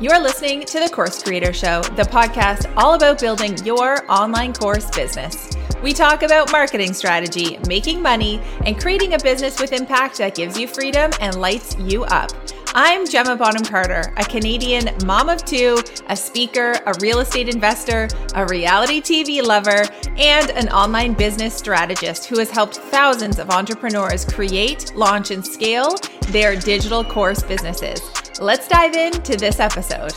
You're listening to The Course Creator Show, the podcast all about building your online course business. We talk about marketing strategy, making money, and creating a business with impact that gives you freedom and lights you up. I'm Gemma Bonham Carter, a Canadian mom of two, a speaker, a real estate investor, a reality TV lover, and an online business strategist who has helped thousands of entrepreneurs create, launch, and scale their digital course businesses. Let's dive into this episode.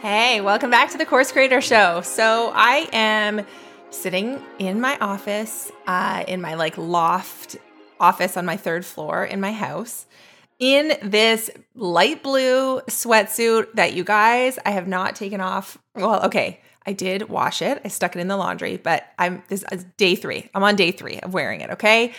Hey, welcome back to the Course Creator Show. So, I am sitting in my office, uh, in my like loft office on my third floor in my house, in this light blue sweatsuit that you guys, I have not taken off. Well, okay, I did wash it. I stuck it in the laundry, but I'm this is day three. I'm on day three of wearing it. Okay.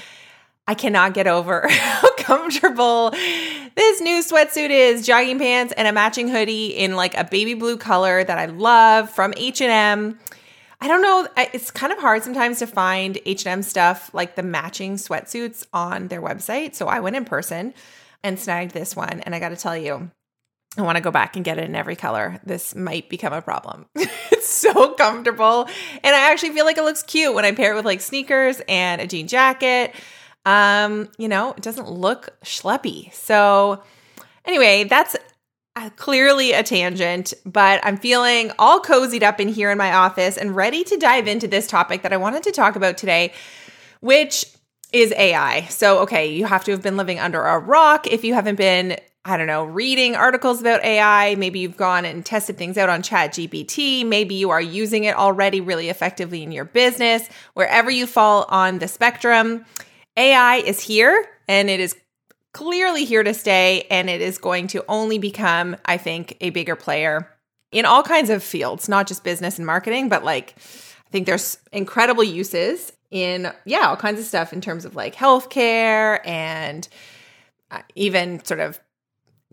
I cannot get over how comfortable this new sweatsuit is. Jogging pants and a matching hoodie in like a baby blue color that I love from H&M. I don't know, it's kind of hard sometimes to find H&M stuff like the matching sweatsuits on their website. So I went in person and snagged this one and I got to tell you, I want to go back and get it in every color. This might become a problem. it's so comfortable. And I actually feel like it looks cute when I pair it with like sneakers and a jean jacket um, you know, it doesn't look schleppy. So, anyway, that's clearly a tangent, but I'm feeling all cozied up in here in my office and ready to dive into this topic that I wanted to talk about today, which is AI. So, okay, you have to have been living under a rock if you haven't been I don't know, reading articles about AI. Maybe you've gone and tested things out on ChatGPT. Maybe you are using it already really effectively in your business. Wherever you fall on the spectrum, AI is here and it is clearly here to stay and it is going to only become, I think, a bigger player in all kinds of fields, not just business and marketing, but like I think there's incredible uses in yeah, all kinds of stuff in terms of like healthcare and uh, even sort of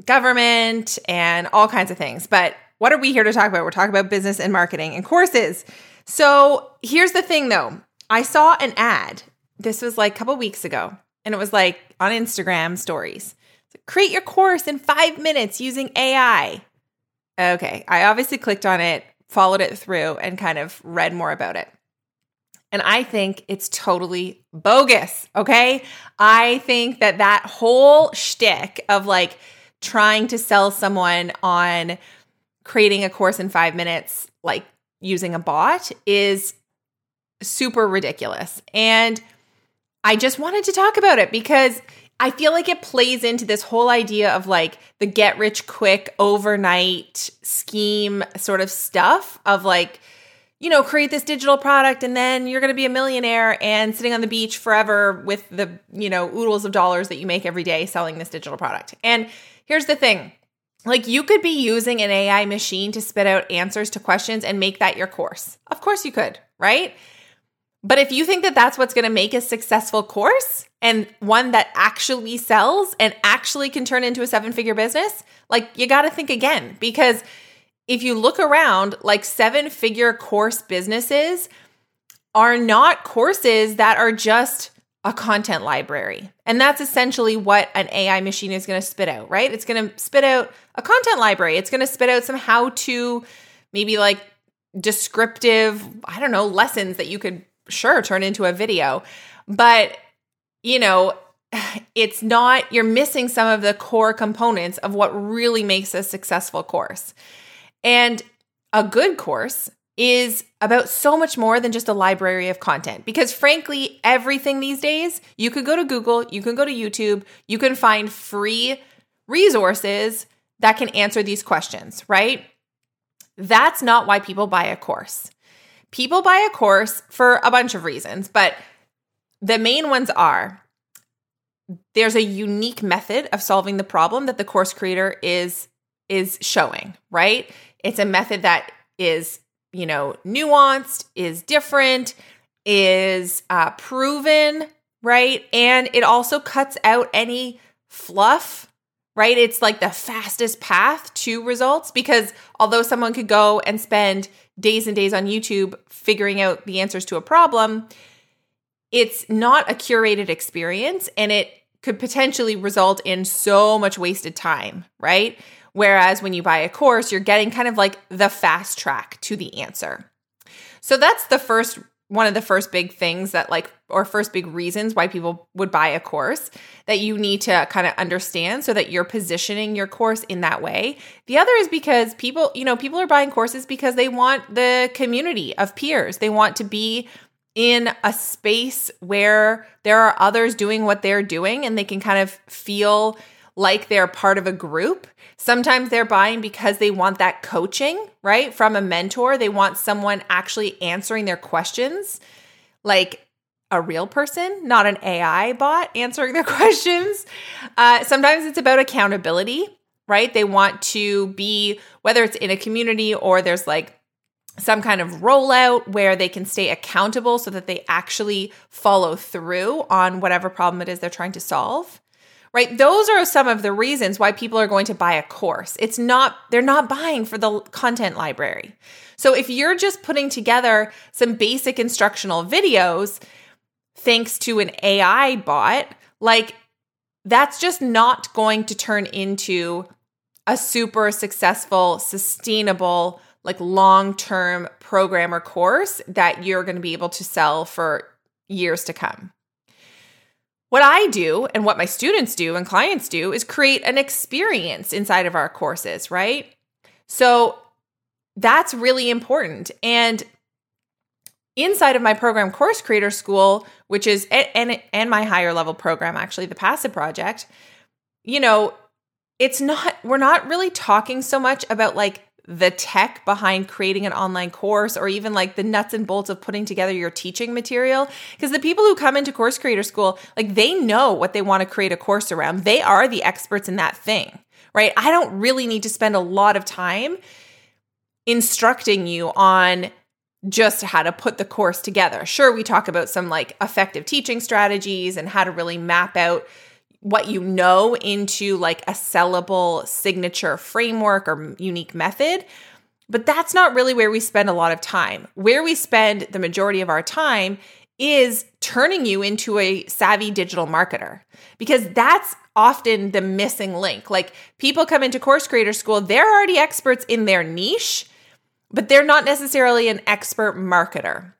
government and all kinds of things. But what are we here to talk about? We're talking about business and marketing and courses. So, here's the thing though. I saw an ad this was like a couple weeks ago, and it was like on Instagram stories. Create your course in five minutes using AI. Okay, I obviously clicked on it, followed it through, and kind of read more about it. And I think it's totally bogus. Okay. I think that that whole shtick of like trying to sell someone on creating a course in five minutes, like using a bot, is super ridiculous. And I just wanted to talk about it because I feel like it plays into this whole idea of like the get rich quick overnight scheme sort of stuff of like, you know, create this digital product and then you're going to be a millionaire and sitting on the beach forever with the, you know, oodles of dollars that you make every day selling this digital product. And here's the thing like you could be using an AI machine to spit out answers to questions and make that your course. Of course you could, right? But if you think that that's what's going to make a successful course and one that actually sells and actually can turn into a seven figure business, like you got to think again because if you look around, like seven figure course businesses are not courses that are just a content library. And that's essentially what an AI machine is going to spit out, right? It's going to spit out a content library. It's going to spit out some how to, maybe like descriptive, I don't know, lessons that you could sure turn into a video. But, you know, it's not, you're missing some of the core components of what really makes a successful course. And a good course is about so much more than just a library of content. Because frankly, everything these days, you could go to Google, you can go to YouTube, you can find free resources that can answer these questions, right? That's not why people buy a course. People buy a course for a bunch of reasons, but the main ones are there's a unique method of solving the problem that the course creator is is showing, right? It's a method that is, you know, nuanced, is different, is uh, proven, right? And it also cuts out any fluff, right? It's like the fastest path to results because although someone could go and spend days and days on YouTube figuring out the answers to a problem, it's not a curated experience and it could potentially result in so much wasted time, right? Whereas when you buy a course, you're getting kind of like the fast track to the answer. So that's the first one of the first big things that like or first big reasons why people would buy a course that you need to kind of understand so that you're positioning your course in that way. The other is because people, you know, people are buying courses because they want the community of peers. They want to be in a space where there are others doing what they're doing and they can kind of feel like they're part of a group. Sometimes they're buying because they want that coaching, right? From a mentor. They want someone actually answering their questions, like a real person, not an AI bot answering their questions. Uh, sometimes it's about accountability, right? They want to be, whether it's in a community or there's like some kind of rollout where they can stay accountable so that they actually follow through on whatever problem it is they're trying to solve right? Those are some of the reasons why people are going to buy a course. It's not, they're not buying for the content library. So if you're just putting together some basic instructional videos, thanks to an AI bot, like that's just not going to turn into a super successful, sustainable, like long term program or course that you're going to be able to sell for years to come. What I do and what my students do and clients do is create an experience inside of our courses, right? So that's really important. And inside of my program Course Creator School, which is and and my higher level program actually, the Passive Project, you know, it's not we're not really talking so much about like the tech behind creating an online course or even like the nuts and bolts of putting together your teaching material. Because the people who come into course creator school like they know what they want to create a course around. They are the experts in that thing right? I don't really need to spend a lot of time instructing you on just how to put the course together sure we talk about some like effective teaching strategies and how to really map out what you know into like a sellable signature framework or unique method. But that's not really where we spend a lot of time. Where we spend the majority of our time is turning you into a savvy digital marketer because that's often the missing link. Like people come into course creator school, they're already experts in their niche, but they're not necessarily an expert marketer.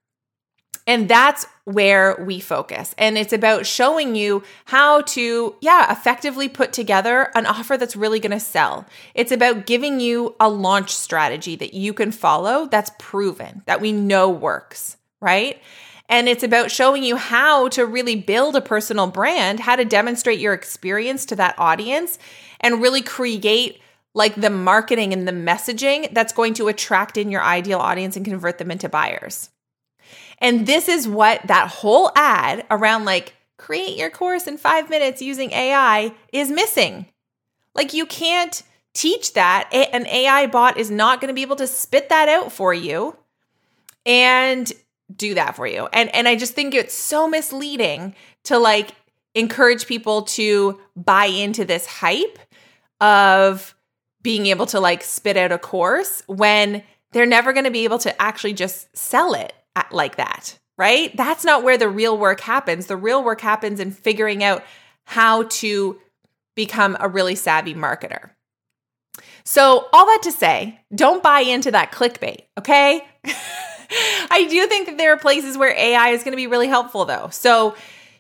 And that's where we focus. And it's about showing you how to, yeah, effectively put together an offer that's really going to sell. It's about giving you a launch strategy that you can follow that's proven, that we know works, right? And it's about showing you how to really build a personal brand, how to demonstrate your experience to that audience, and really create like the marketing and the messaging that's going to attract in your ideal audience and convert them into buyers. And this is what that whole ad around like create your course in five minutes using AI is missing. Like you can't teach that. An AI bot is not going to be able to spit that out for you and do that for you. And and I just think it's so misleading to like encourage people to buy into this hype of being able to like spit out a course when they're never going to be able to actually just sell it like that, right? That's not where the real work happens. The real work happens in figuring out how to become a really savvy marketer. So, all that to say, don't buy into that clickbait, okay? I do think that there are places where AI is going to be really helpful though. So,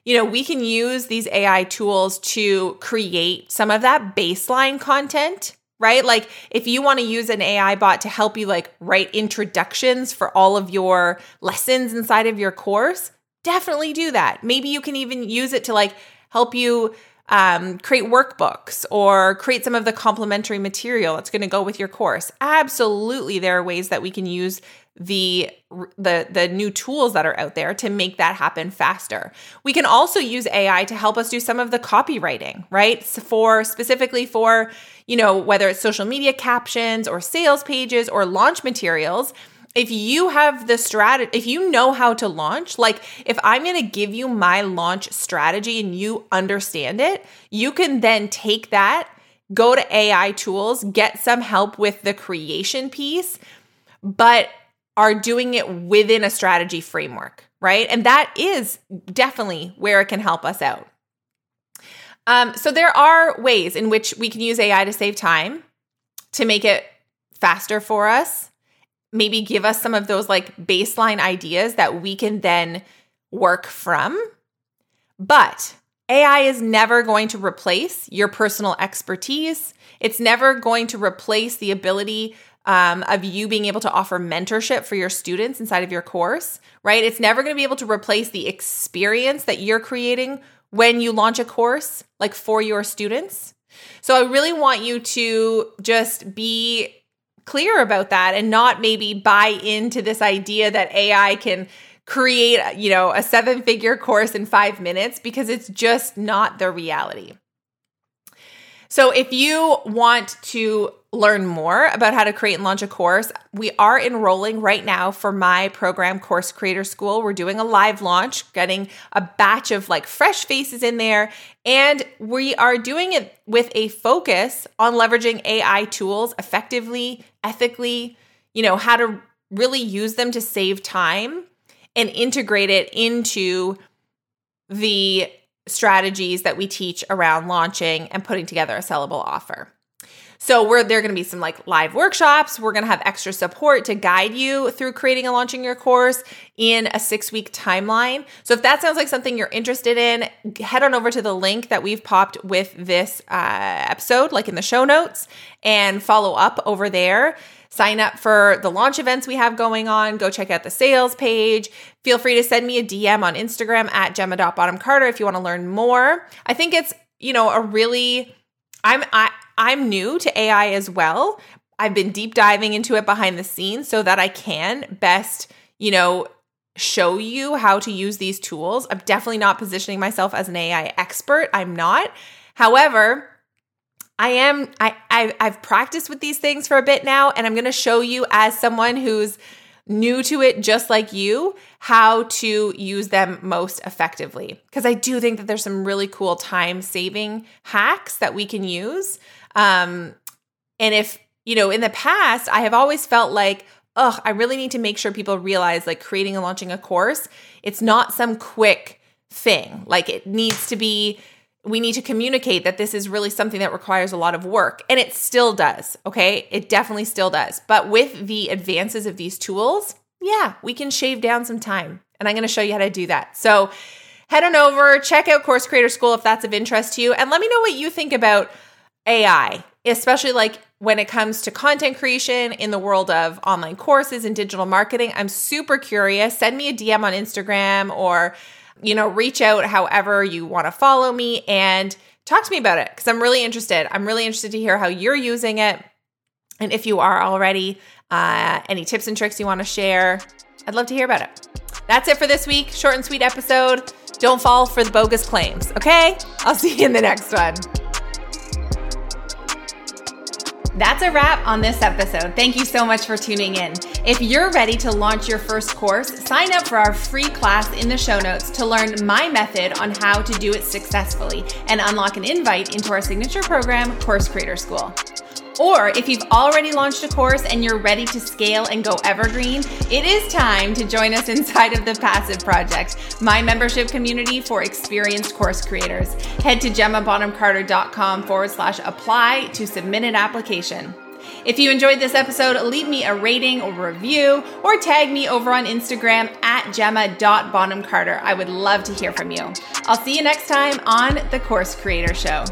you know, we can use these AI tools to create some of that baseline content right? Like if you want to use an AI bot to help you like write introductions for all of your lessons inside of your course, definitely do that. Maybe you can even use it to like help you um, create workbooks or create some of the complementary material that's going to go with your course. Absolutely, there are ways that we can use the the the new tools that are out there to make that happen faster. We can also use AI to help us do some of the copywriting, right? For specifically for, you know, whether it's social media captions or sales pages or launch materials, if you have the strategy, if you know how to launch, like if I'm going to give you my launch strategy and you understand it, you can then take that, go to AI tools, get some help with the creation piece, but are doing it within a strategy framework, right? And that is definitely where it can help us out. Um, so there are ways in which we can use AI to save time, to make it faster for us, maybe give us some of those like baseline ideas that we can then work from. But AI is never going to replace your personal expertise. It's never going to replace the ability um, of you being able to offer mentorship for your students inside of your course, right? It's never going to be able to replace the experience that you're creating when you launch a course, like for your students. So I really want you to just be clear about that and not maybe buy into this idea that AI can create, you know, a seven figure course in five minutes because it's just not the reality. So, if you want to learn more about how to create and launch a course, we are enrolling right now for my program, Course Creator School. We're doing a live launch, getting a batch of like fresh faces in there. And we are doing it with a focus on leveraging AI tools effectively, ethically, you know, how to really use them to save time and integrate it into the strategies that we teach around launching and putting together a sellable offer. So we're there going to be some like live workshops. We're going to have extra support to guide you through creating and launching your course in a 6-week timeline. So if that sounds like something you're interested in, head on over to the link that we've popped with this uh, episode like in the show notes and follow up over there sign up for the launch events we have going on. Go check out the sales page. Feel free to send me a DM on Instagram at gemma.bonhamcarter if you want to learn more. I think it's, you know, a really I'm I I'm new to AI as well. I've been deep diving into it behind the scenes so that I can best, you know, show you how to use these tools. I'm definitely not positioning myself as an AI expert. I'm not. However, I am I, I I've practiced with these things for a bit now and I'm going to show you as someone who's new to it just like you how to use them most effectively because I do think that there's some really cool time saving hacks that we can use. Um and if, you know, in the past I have always felt like oh, I really need to make sure people realize like creating and launching a course, it's not some quick thing. Like it needs to be we need to communicate that this is really something that requires a lot of work. And it still does, okay? It definitely still does. But with the advances of these tools, yeah, we can shave down some time. And I'm gonna show you how to do that. So head on over, check out Course Creator School if that's of interest to you, and let me know what you think about AI, especially like when it comes to content creation in the world of online courses and digital marketing. I'm super curious. Send me a DM on Instagram or you know, reach out however you want to follow me and talk to me about it because I'm really interested. I'm really interested to hear how you're using it. And if you are already, uh, any tips and tricks you want to share, I'd love to hear about it. That's it for this week. Short and sweet episode. Don't fall for the bogus claims, okay? I'll see you in the next one. That's a wrap on this episode. Thank you so much for tuning in. If you're ready to launch your first course, sign up for our free class in the show notes to learn my method on how to do it successfully and unlock an invite into our signature program, Course Creator School. Or if you've already launched a course and you're ready to scale and go evergreen, it is time to join us inside of the Passive Project, my membership community for experienced course creators. Head to gemmabonhamcarter.com forward slash apply to submit an application. If you enjoyed this episode, leave me a rating or review or tag me over on Instagram at gemma.bonhamcarter. I would love to hear from you. I'll see you next time on The Course Creator Show.